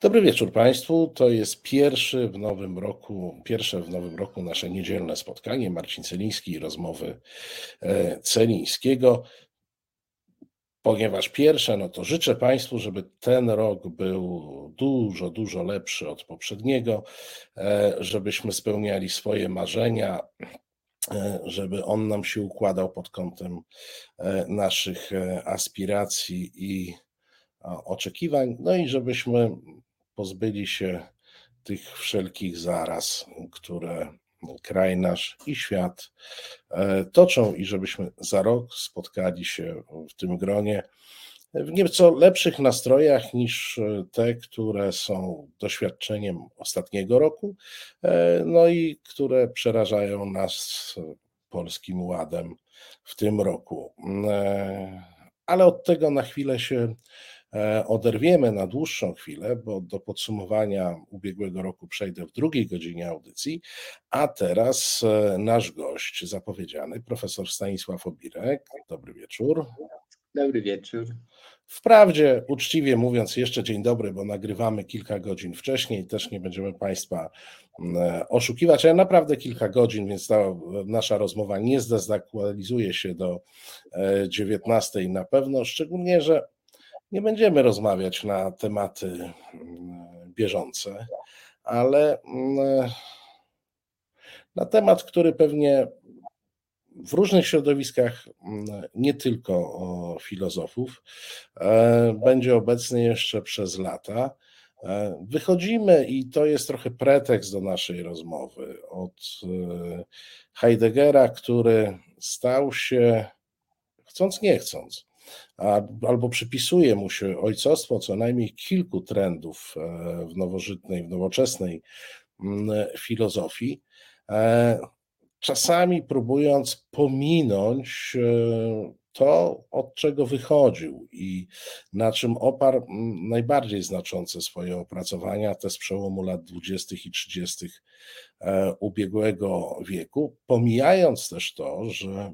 Dobry wieczór Państwu. To jest pierwszy w nowym roku, pierwsze w nowym roku nasze niedzielne spotkanie. Marcin Celiński i rozmowy e, Celińskiego. Ponieważ pierwsze, no to życzę Państwu, żeby ten rok był dużo, dużo lepszy od poprzedniego, e, żebyśmy spełniali swoje marzenia, e, żeby on nam się układał pod kątem naszych aspiracji i oczekiwań, no i żebyśmy pozbyli się tych wszelkich zaraz, które kraj nasz i świat e, toczą, i żebyśmy za rok spotkali się w tym gronie w nieco lepszych nastrojach niż te, które są doświadczeniem ostatniego roku, e, no i które przerażają nas polskim ładem w tym roku. E, ale od tego na chwilę się E, oderwiemy na dłuższą chwilę, bo do podsumowania ubiegłego roku przejdę w drugiej godzinie audycji, a teraz e, nasz gość zapowiedziany, profesor Stanisław Obirek. Dobry wieczór. Dobry wieczór. Wprawdzie, uczciwie mówiąc, jeszcze dzień dobry, bo nagrywamy kilka godzin wcześniej, też nie będziemy Państwa e, oszukiwać, ale naprawdę kilka godzin, więc ta nasza rozmowa nie zdezaktualizuje się do 19 na pewno, szczególnie, że nie będziemy rozmawiać na tematy mm, bieżące, ale mm, na temat, który pewnie w różnych środowiskach, mm, nie tylko filozofów, e, będzie obecny jeszcze przez lata. E, wychodzimy, i to jest trochę pretekst do naszej rozmowy, od e, Heideggera, który stał się, chcąc nie chcąc, albo przypisuje mu się ojcostwo co najmniej kilku trendów e, w nowożytnej, w nowoczesnej mm, filozofii, e, czasami próbując pominąć e, to, od czego wychodził i na czym oparł mm, najbardziej znaczące swoje opracowania, te z przełomu lat 20. i 30. ubiegłego wieku, pomijając też to, że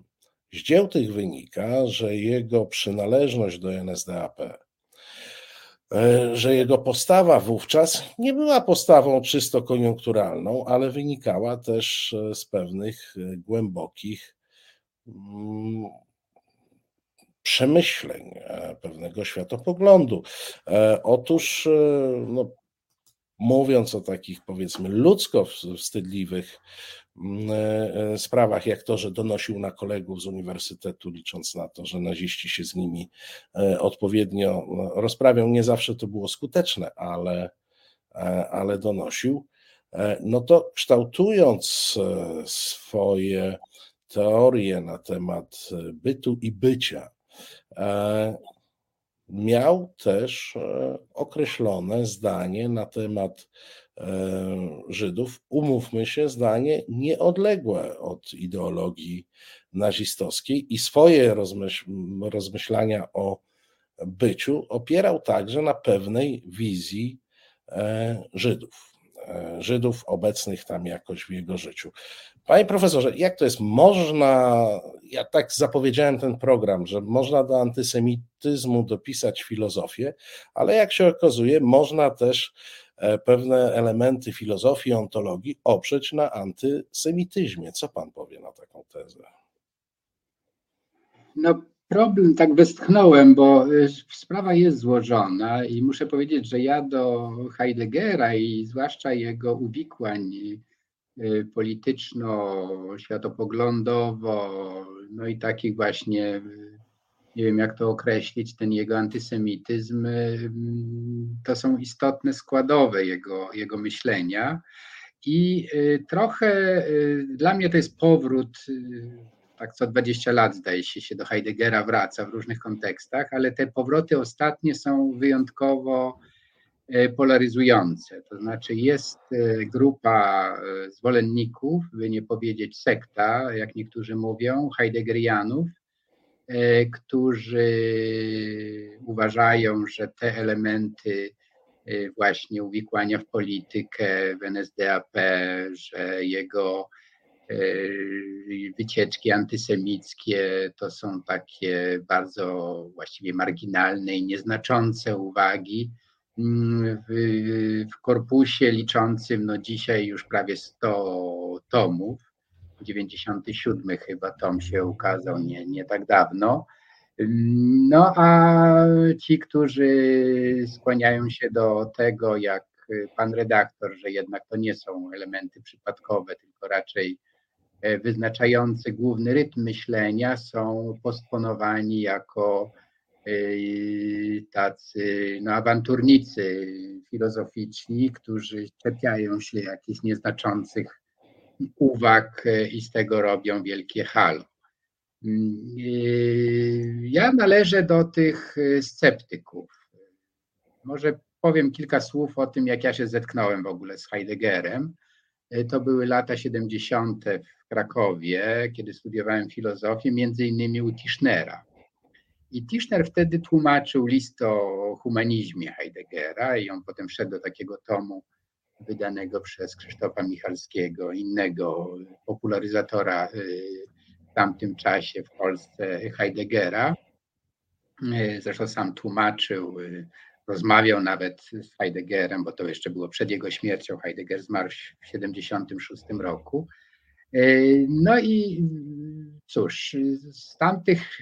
z dzieł tych wynika, że jego przynależność do NSDAP, e, że jego postawa wówczas nie była postawą czysto koniunkturalną, ale wynikała też e, z pewnych e, głębokich mm, przemyśleń, pewnego światopoglądu. Otóż, no, mówiąc o takich powiedzmy ludzko wstydliwych sprawach, jak to, że donosił na kolegów z uniwersytetu, licząc na to, że naziści się z nimi e, odpowiednio no, rozprawią. Nie zawsze to było skuteczne, ale, ale donosił. No to kształtując swoje teorie na temat bytu i bycia, miał też określone zdanie na temat E, Żydów, umówmy się, zdanie nieodległe od ideologii nazistowskiej i swoje rozmyśl rozmyślania o byciu opierał także na pewnej wizji e, Żydów. Żydów obecnych tam jakoś w jego życiu. Panie profesorze, jak to jest? Można, ja tak zapowiedziałem ten program, że można do antysemityzmu dopisać filozofię, ale jak się okazuje, można też E, pewne elementy filozofii, ontologii oprzeć na antysemityzmie. Co pan powie na taką tezę? No, problem tak westchnąłem, bo e, sprawa jest złożona i muszę powiedzieć, że ja do Heideggera i zwłaszcza jego uwikłań e, polityczno-światopoglądowo, no i takich właśnie nie wiem jak to określić, ten jego antysemityzm, to są istotne składowe jego, jego myślenia. I y, trochę y, dla mnie to jest powrót, y, tak co 20 lat zdaje się, się do Heideggera wraca w różnych kontekstach, ale te powroty ostatnie są wyjątkowo polaryzujące. To znaczy jest grupa zwolenników, by nie powiedzieć sekta, jak niektórzy mówią, heideggerianów, E, którzy uważają, że te elementy e, właśnie uwikłania w politykę w NSDAP, że jego e, wycieczki antysemickie to są takie bardzo właściwie marginalne i nieznaczące uwagi, mm, w, w korpusie liczącym no dzisiaj już prawie 100 tomów. 97 chyba tom się ukazał nie, nie tak dawno. No a ci, którzy skłaniają się do tego, jak pan redaktor, że jednak to nie są elementy przypadkowe, tylko raczej e, wyznaczające główny rytm myślenia, są postponowani jako e, tacy no, awanturnicy filozoficzni, którzy czepiają się jakichś nieznaczących uwag e, i z tego robią wielkie halo. Mm, ja należę do tych sceptyków. Może powiem kilka słów o tym, jak ja się zetknąłem w ogóle z Heideggerem. E, to były lata 70. w Krakowie, kiedy studiowałem filozofię, między innymi u Tischnera. I Tischner wtedy tłumaczył list o humanizmie Heideggera i on potem wszedł do takiego tomu wydanego przez Krzysztofa Michalskiego, innego popularyzatora e, w tamtym czasie w Polsce Heideggera. E, zresztą sam tłumaczył rozmawiał nawet z Heideggerem, bo to jeszcze było przed jego śmiercią. Heidegger zmarł w 76 roku. E, no i cóż, z tamtych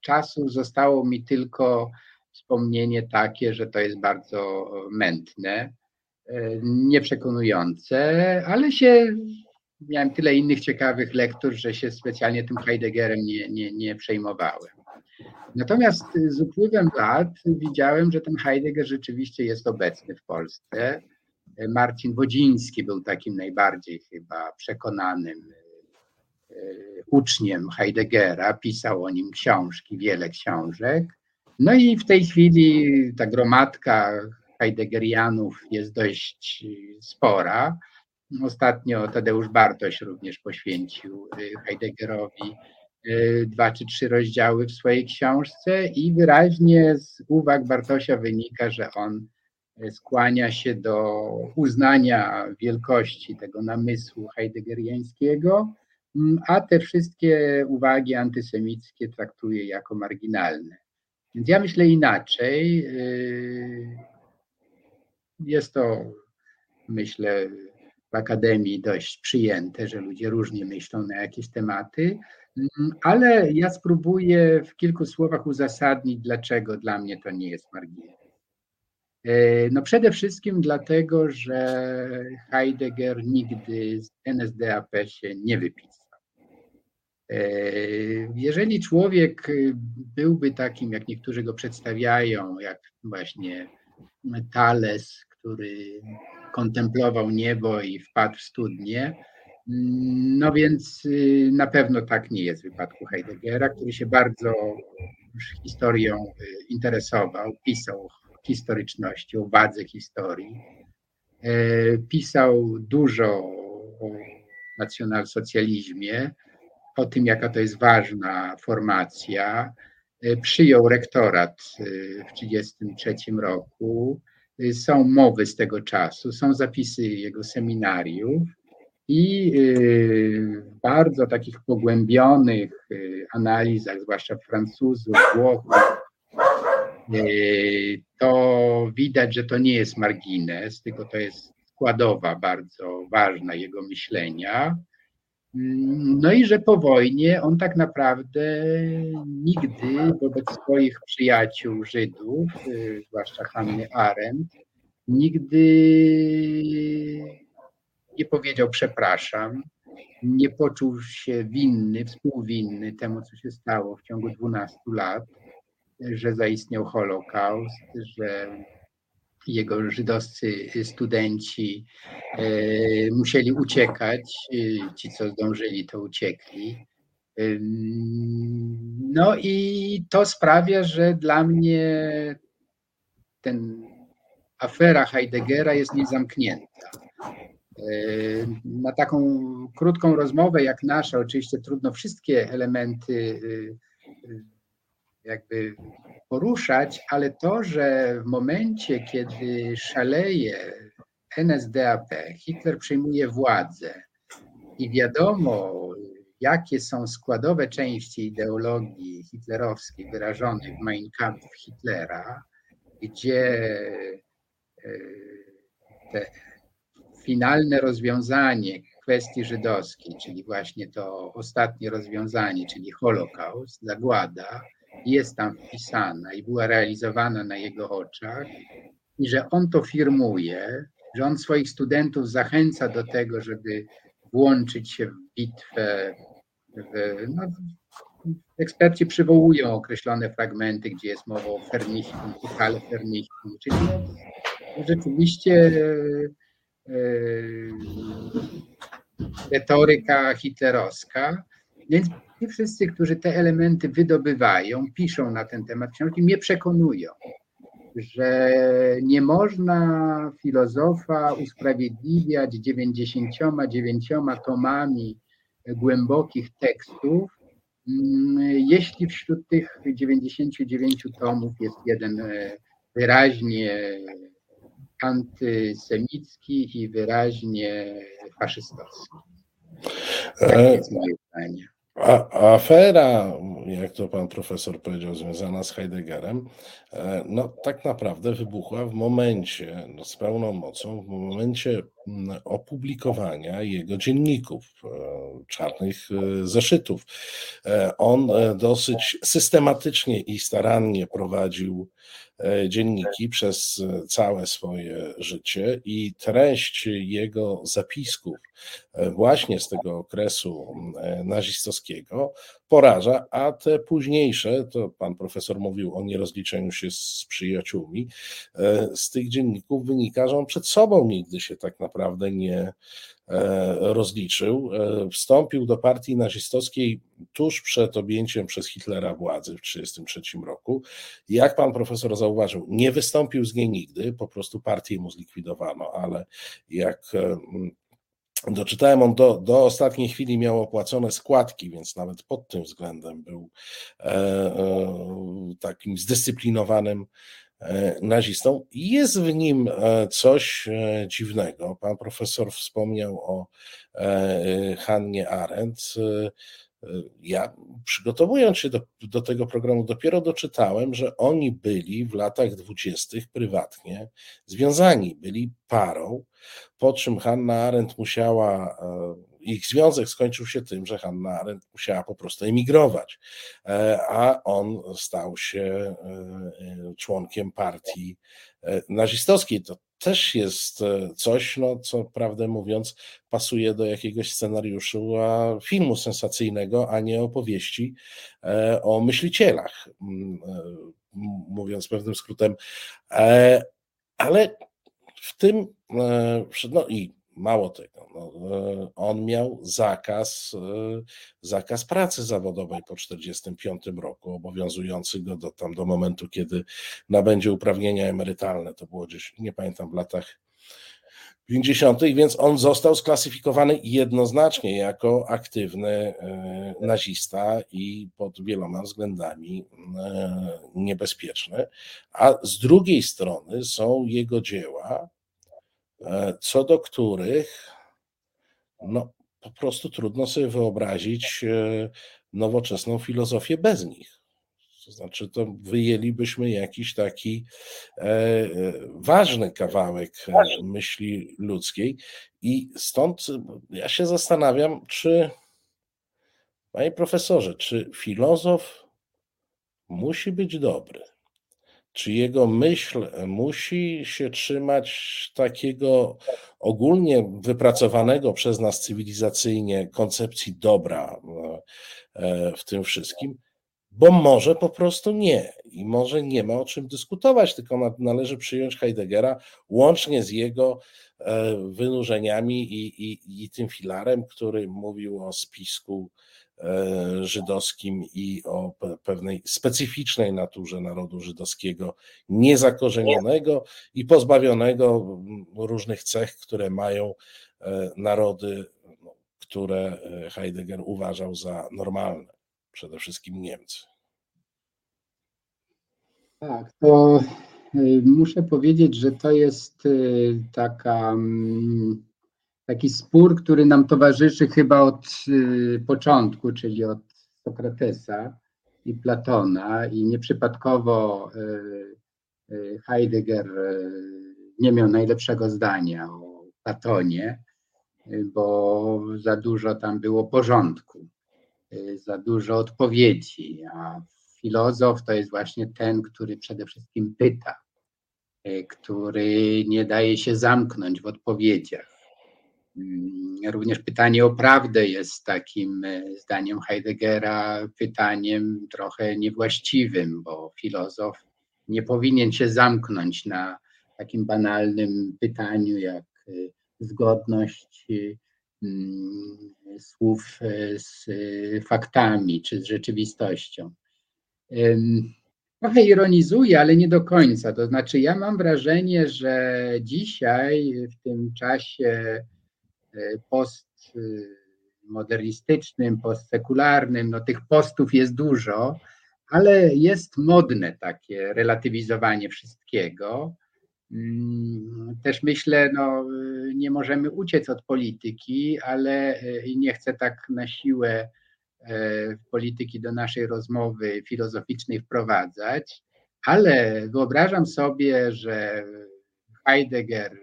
czasów zostało mi tylko wspomnienie takie, że to jest bardzo mętne, e, nieprzekonujące, ale się miałem tyle innych ciekawych lektur, że się specjalnie tym Heideggerem nie, nie, nie przejmowałem. Natomiast z upływem lat widziałem, że ten Heidegger rzeczywiście jest obecny w Polsce. Marcin Wodziński był takim najbardziej chyba przekonanym e, uczniem Heideggera, pisał o nim książki, wiele książek. No i w tej chwili ta gromadka Heideggerianów jest dość spora. Ostatnio Tadeusz Bartoś również poświęcił e, Heideggerowi E, dwa czy trzy rozdziały w swojej książce i wyraźnie z uwag Bartosia wynika, że on e, skłania się do uznania wielkości tego namysłu heideggeriańskiego, a te wszystkie uwagi antysemickie traktuje jako marginalne. Więc ja myślę inaczej. E, jest to, myślę, w akademii dość przyjęte, że ludzie różnie myślą na jakieś tematy, Mm, ale ja spróbuję w kilku słowach uzasadnić, dlaczego dla mnie to nie jest margines. E, no przede wszystkim dlatego, że Heidegger nigdy z NSDAP się nie wypisał. E, jeżeli człowiek byłby takim, jak niektórzy go przedstawiają, jak właśnie Thales, który kontemplował niebo i wpadł w studnię, no więc y, na pewno tak nie jest w wypadku Heideggera, który się bardzo historią y, interesował, pisał historyczności, o wadze historii. E, pisał dużo o nacjonalsocjalizmie, o tym, jaka to jest ważna formacja. E, przyjął rektorat y, w 1933 roku. Są mowy z tego czasu, są zapisy jego seminariów i y, w bardzo takich pogłębionych y, analizach, zwłaszcza Francuzów, Włochów, y, to widać, że to nie jest margines, tylko to jest składowa bardzo ważna jego myślenia. No i że po wojnie on tak naprawdę nigdy wobec swoich przyjaciół Żydów, zwłaszcza Hanny Arendt, nigdy nie powiedział przepraszam, nie poczuł się winny, współwinny temu, co się stało w ciągu 12 lat, że zaistniał Holokaust, że jego żydowscy studenci e, musieli uciekać, e, ci co zdążyli to uciekli. No i to sprawia, że dla mnie ten afera Heideggera jest niezamknięta. Na taką krótką rozmowę jak nasza, oczywiście trudno wszystkie elementy y, y, jakby poruszać, ale to, że w momencie, kiedy szaleje NSDAP, Hitler przejmuje władzę i wiadomo, jakie są składowe części ideologii hitlerowskiej wyrażonej w Mein Kampf Hitlera, gdzie te finalne rozwiązanie kwestii żydowskiej, czyli właśnie to ostatnie rozwiązanie, czyli Holokaust, zagłada, jest tam wpisana i była realizowana na jego oczach, i że on to firmuje, że on swoich studentów zachęca do tego, żeby włączyć się w bitwę. W, no, eksperci przywołują określone fragmenty, gdzie jest mowa o fernichtum, uchale fernichtum, czyli no, rzeczywiście retoryka hitlerowska. Więc ci wszyscy, którzy te elementy wydobywają, piszą na ten temat książki, mnie przekonują, że nie można filozofa usprawiedliwiać 99 tomami głębokich tekstów, mm, jeśli wśród tych 99 tomów jest jeden e, wyraźnie antysemicki i wyraźnie faszystowski. Tak e, jest moje zdanie. A, afera, jak to pan profesor powiedział, związana z Heideggerem, e, no tak naprawdę wybuchła w momencie, no, z pełną mocą, w momencie mm, opublikowania jego dzienników, e, czarnych e, zeszytów. On dosyć systematycznie i starannie prowadził dzienniki przez całe swoje życie i treść jego zapisków właśnie z tego okresu nazistowskiego poraża, a te późniejsze, to pan profesor mówił o nierozliczeniu się z przyjaciółmi, z tych dzienników wynika, że on przed sobą nigdy się tak naprawdę nie rozliczył. Wstąpił do partii nazistowskiej tuż przed objęciem przez Hitlera władzy w 1933 roku. Jak pan profesor zauważył, nie wystąpił z niej nigdy, po prostu partię mu zlikwidowano, ale jak doczytałem, on do, do ostatniej chwili miał opłacone składki, więc nawet pod tym względem był e, e, takim zdyscyplinowanym e, nazistą. Jest w nim e, coś e, dziwnego. Pan profesor wspomniał o Hannie Arendt. Ja przygotowując się do, do tego programu, dopiero doczytałem, że oni byli w latach dwudziestych prywatnie związani, byli parą, po czym Hanna Arendt musiała, e, ich związek skończył się tym, że Hanna Arendt musiała po prostu emigrować, e, a on stał się e, członkiem partii nazistowskiej. To też jest coś, no, co prawdę mówiąc, pasuje do jakiegoś scenariuszu filmu sensacyjnego, a nie opowieści o myślicielach, mówiąc pewnym skrótem. Ale w tym, no i Mało tego, no, e, on miał zakaz, e, zakaz pracy zawodowej po 1945 roku, obowiązujący go do, tam do momentu, kiedy nabędzie uprawnienia emerytalne. To było gdzieś, nie pamiętam, w latach 50., więc on został sklasyfikowany jednoznacznie jako aktywny e, nazista i pod wieloma względami niebezpieczny. A z drugiej strony są jego dzieła, co do których no, po prostu trudno sobie wyobrazić e, nowoczesną filozofię bez nich. To znaczy, to wyjęlibyśmy jakiś taki e, ważny kawałek myśli ludzkiej, i stąd ja się zastanawiam, czy, panie profesorze, czy filozof musi być dobry? Czy jego myśl musi się trzymać takiego ogólnie wypracowanego przez nas cywilizacyjnie koncepcji dobra e, w tym wszystkim? Bo może po prostu nie i może nie ma o czym dyskutować, tylko należy przyjąć Heideggera łącznie z jego e, wynurzeniami i, i, i tym filarem, który mówił o spisku E, żydowskim i o pewnej specyficznej naturze narodu żydowskiego, niezakorzenionego i pozbawionego różnych cech, które mają e, narody, no, które e, Heidegger uważał za normalne, przede wszystkim Niemcy. Tak, to muszę powiedzieć, że to jest taka mm, taki spór, który nam towarzyszy chyba od y, początku, czyli od Sokratesa i Platona i nieprzypadkowo y, y, Heidegger nie miał najlepszego zdania o Platonie, bo za dużo tam było porządku, za dużo odpowiedzi, a filozof to jest właśnie ten, który przede wszystkim pyta, który nie daje się zamknąć w odpowiedziach. Mm, również pytanie o prawdę jest takim, e, zdaniem Heideggera, pytaniem trochę niewłaściwym, bo filozof nie powinien się zamknąć na takim banalnym pytaniu jak e, zgodność e, mm, słów z faktami czy z rzeczywistością. Trochę ironizuję, ale nie do końca. To znaczy, ja mam wrażenie, że dzisiaj, w tym czasie postmodernistycznym, postsekularnym, no tych postów jest dużo, ale jest modne takie relatywizowanie wszystkiego. Mm, też myślę, no, nie możemy uciec od polityki, ale e, nie chcę tak na siłę e, polityki do naszej rozmowy filozoficznej wprowadzać, ale wyobrażam sobie, że Heidegger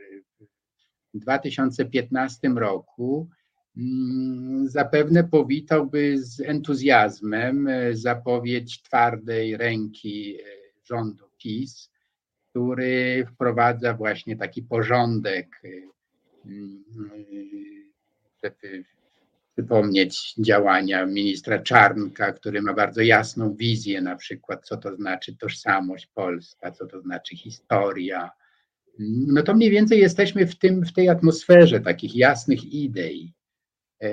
2015 roku mm, zapewne powitałby z entuzjazmem e, zapowiedź twardej ręki e, rządu PiS, który wprowadza właśnie taki porządek, e, mm, żeby przypomnieć działania ministra Czarnka, który ma bardzo jasną wizję na przykład, co to znaczy tożsamość polska, co to znaczy historia, no to mniej więcej jesteśmy w, tym, w tej atmosferze takich jasnych idei. E,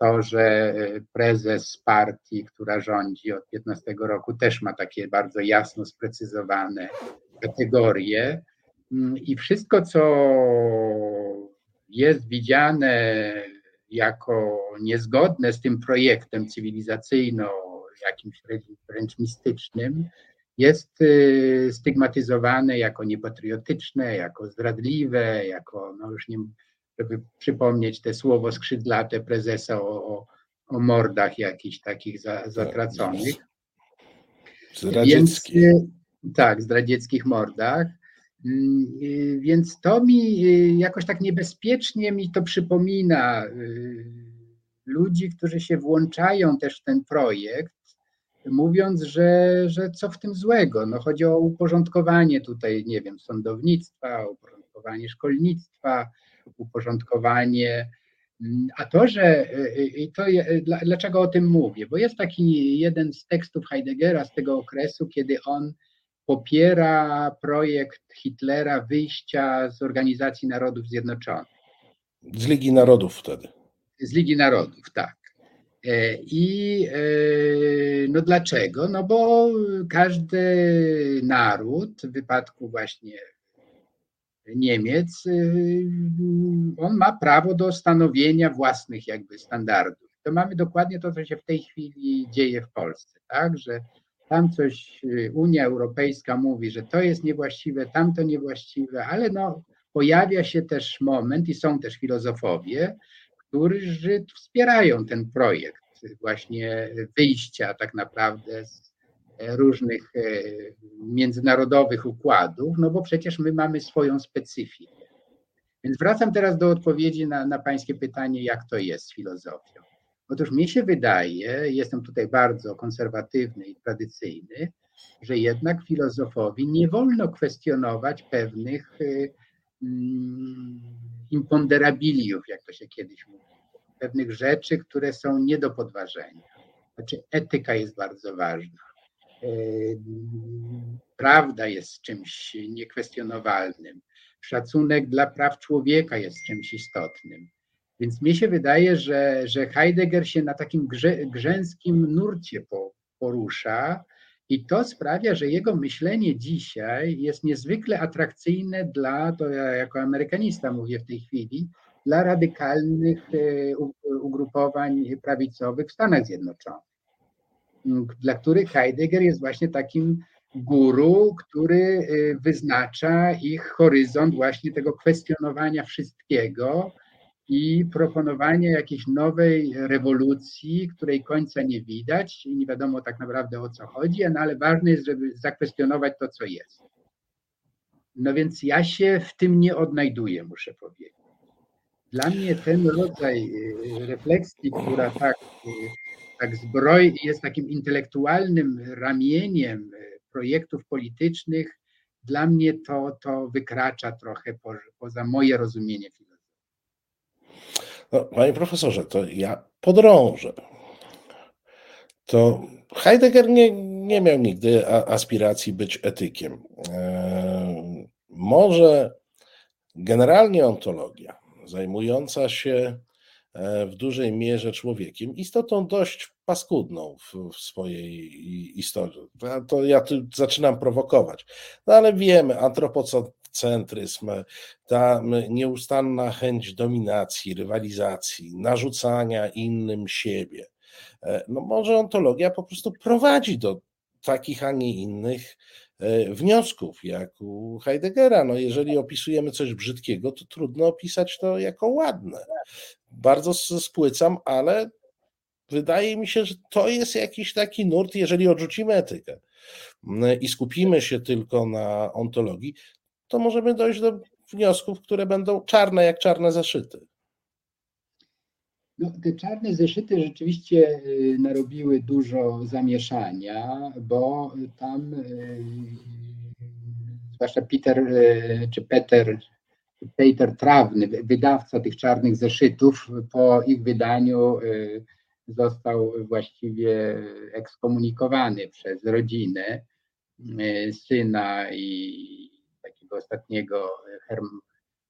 to, że prezes partii, która rządzi od 15 roku, też ma takie bardzo jasno sprecyzowane kategorie. Mm, I wszystko, co jest widziane jako niezgodne z tym projektem cywilizacyjno, jakimś wręcz mistycznym, jest y, stygmatyzowane jako niepatriotyczne, jako zdradliwe, jako, no już nie, żeby przypomnieć te słowo skrzydlate prezesa o, o, o mordach jakichś takich za, tak, zatraconych. Więc, tak, zdradzieckich mordach. Mm, y, więc to mi y, jakoś tak niebezpiecznie mi to przypomina ludzi, którzy się włączają też w ten projekt, mówiąc, że, że co w tym złego. No chodzi o uporządkowanie tutaj, nie wiem, sądownictwa, uporządkowanie szkolnictwa, uporządkowanie. A to, że i to dlaczego o tym mówię? Bo jest taki jeden z tekstów Heideggera z tego okresu, kiedy on popiera projekt Hitlera wyjścia z Organizacji Narodów Zjednoczonych. Z Ligi Narodów wtedy. Z Ligi Narodów, tak. E, I e, no dlaczego? No bo każdy naród, w wypadku właśnie Niemiec, e, on ma prawo do stanowienia własnych jakby standardów. To mamy dokładnie to, co się w tej chwili dzieje w Polsce, tak, że tam coś Unia Europejska mówi, że to jest niewłaściwe, tamto niewłaściwe, ale no pojawia się też moment i są też filozofowie, którzy wspierają ten projekt właśnie wyjścia tak naprawdę z różnych e, międzynarodowych układów, no bo przecież my mamy swoją specyfikę. Więc wracam teraz do odpowiedzi na, na Pańskie pytanie, jak to jest z filozofią. Otóż mi się wydaje, jestem tutaj bardzo konserwatywny i tradycyjny, że jednak filozofowi nie wolno kwestionować pewnych mm, imponderabiliów, jak to się kiedyś mówi, pewnych rzeczy, które są nie do podważenia. Znaczy, etyka jest bardzo ważna. E, prawda jest czymś niekwestionowalnym. Szacunek dla praw człowieka jest czymś istotnym. Więc mi się wydaje, że, że Heidegger się na takim grze, grzęskim nurcie porusza, i to sprawia, że jego myślenie dzisiaj jest niezwykle atrakcyjne dla, to ja jako amerykanista mówię w tej chwili, dla radykalnych e, ugrupowań prawicowych w Stanach Zjednoczonych, dla których Heidegger jest właśnie takim guru, który e, wyznacza ich horyzont właśnie tego kwestionowania wszystkiego i proponowania jakiejś nowej rewolucji, której końca nie widać i nie wiadomo tak naprawdę o co chodzi, no ale ważne jest, żeby zakwestionować to, co jest. No więc ja się w tym nie odnajduję, muszę powiedzieć. Dla mnie ten rodzaj y, refleksji, która tak, y, tak zbroi, jest takim intelektualnym ramieniem projektów politycznych, dla mnie to, to wykracza trochę po, poza moje rozumienie filozofii. No, panie profesorze, to ja podrążę. To Heidegger nie, nie miał nigdy aspiracji być etykiem. E, może generalnie ontologia, zajmująca się e, w dużej mierze człowiekiem, istotą dość paskudną w, w swojej istocie. To ja tu zaczynam prowokować. No ale wiemy, antropocentryzm, ta nieustanna chęć dominacji, rywalizacji, narzucania innym siebie. E, no może ontologia po prostu prowadzi do takich, a nie innych e, wniosków, jak u Heideggera. No jeżeli opisujemy coś brzydkiego, to trudno opisać to jako ładne. Bardzo spłycam, ale wydaje mi się, że to jest jakiś taki nurt, jeżeli odrzucimy etykę i skupimy się tylko na ontologii, to możemy dojść do wniosków, które będą czarne jak czarne zeszyty. No, te czarne zeszyty rzeczywiście y, narobiły dużo zamieszania, bo tam y, zwłaszcza Peter y, czy Peter, Peter Trawny, wydawca tych czarnych zeszytów, po ich wydaniu został właściwie ekskomunikowany przez rodzinę syna i takiego ostatniego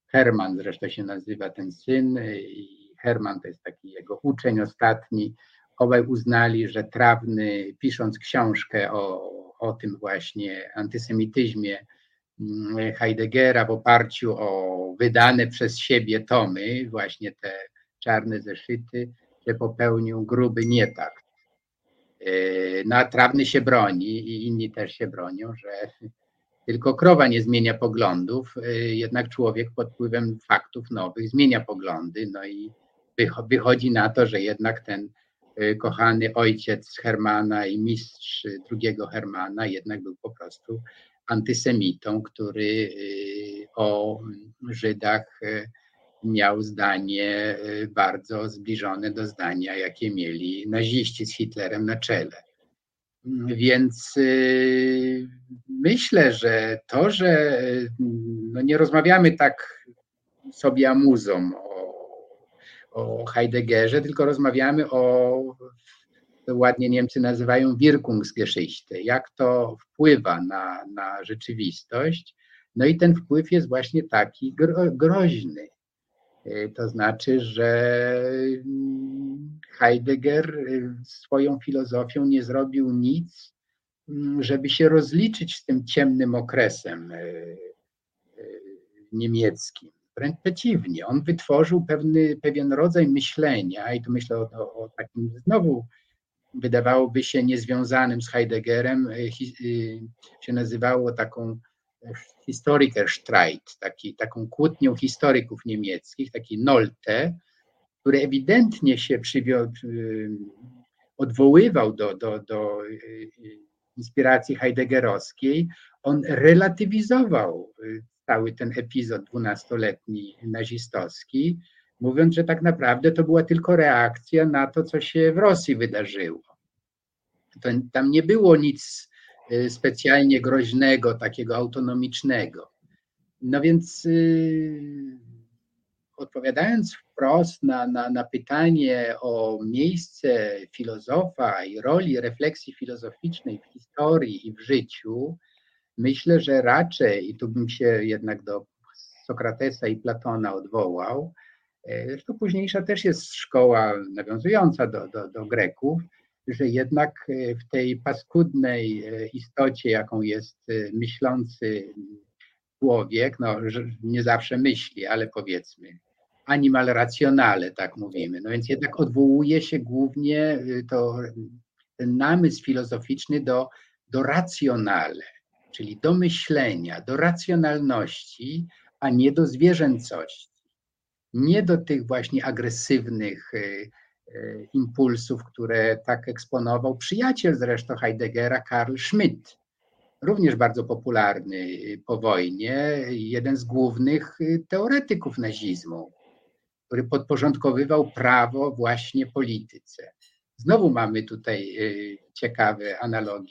Herman zresztą się nazywa ten syn i Herman to jest taki jego uczeń ostatni, obaj uznali, że Trawny, pisząc książkę o, o tym właśnie antysemityzmie mm, Heideggera w oparciu o wydane przez siebie tomy, właśnie te czarne zeszyty, że popełnił gruby nietakt. No a Trawny się broni i inni też się bronią, że tylko krowa nie zmienia poglądów, jednak człowiek pod wpływem faktów nowych zmienia poglądy, no i wychodzi na to, że jednak ten y, kochany ojciec Hermana i mistrz drugiego Hermana jednak był po prostu antysemitą, który y, o Żydach y, miał zdanie bardzo zbliżone do zdania, jakie mieli naziści z Hitlerem na czele. Więc myślę, że to, że no nie rozmawiamy tak sobie amuzą o Heideggerze, tylko rozmawiamy o, to ładnie Niemcy nazywają Wirkungsgeschichte, jak to wpływa na, na rzeczywistość. No i ten wpływ jest właśnie taki gro, groźny. E, to znaczy, że Heidegger e, swoją filozofią nie zrobił nic, żeby się rozliczyć z tym ciemnym okresem e, niemieckim. Wręcz przeciwnie, on wytworzył pewny, pewien rodzaj myślenia, i tu myślę o, o, o takim znowu wydawałoby się niezwiązanym z Heideggerem, się nazywało taką Historikerstreit, taki, taką kłótnią historyków niemieckich, taki Nolte, który ewidentnie się przywio- y, odwoływał do, do, do inspiracji heideggerowskiej, on relatywizował cały ten epizod dwunastoletni nazistowski, mówiąc, że tak naprawdę to była tylko reakcja na to, co się w Rosji wydarzyło. To, tam nie było nic y, specjalnie groźnego, takiego autonomicznego. No więc yy, odpowiadając wprost na, na, na pytanie o miejsce filozofa i roli refleksji filozoficznej w historii i w życiu, Myślę, że raczej, i tu bym się jednak do Sokratesa i Platona odwołał, zresztą późniejsza też jest szkoła nawiązująca do, do, do Greków, że jednak e, w tej paskudnej e, istocie, jaką jest myślący człowiek, no nie zawsze myśli, ale powiedzmy animal racjonale, tak mówimy. No więc jednak odwołuje się głównie to, ten namysł filozoficzny do, do racjonale czyli do myślenia, do racjonalności, a nie do zwierzęcości. Nie do tych właśnie agresywnych e, e, impulsów, które tak eksponował przyjaciel zresztą Heideggera, Karl Schmidt. również bardzo popularny po wojnie, jeden z głównych teoretyków nazizmu, który podporządkowywał prawo właśnie polityce. Znowu mamy tutaj ciekawe analogie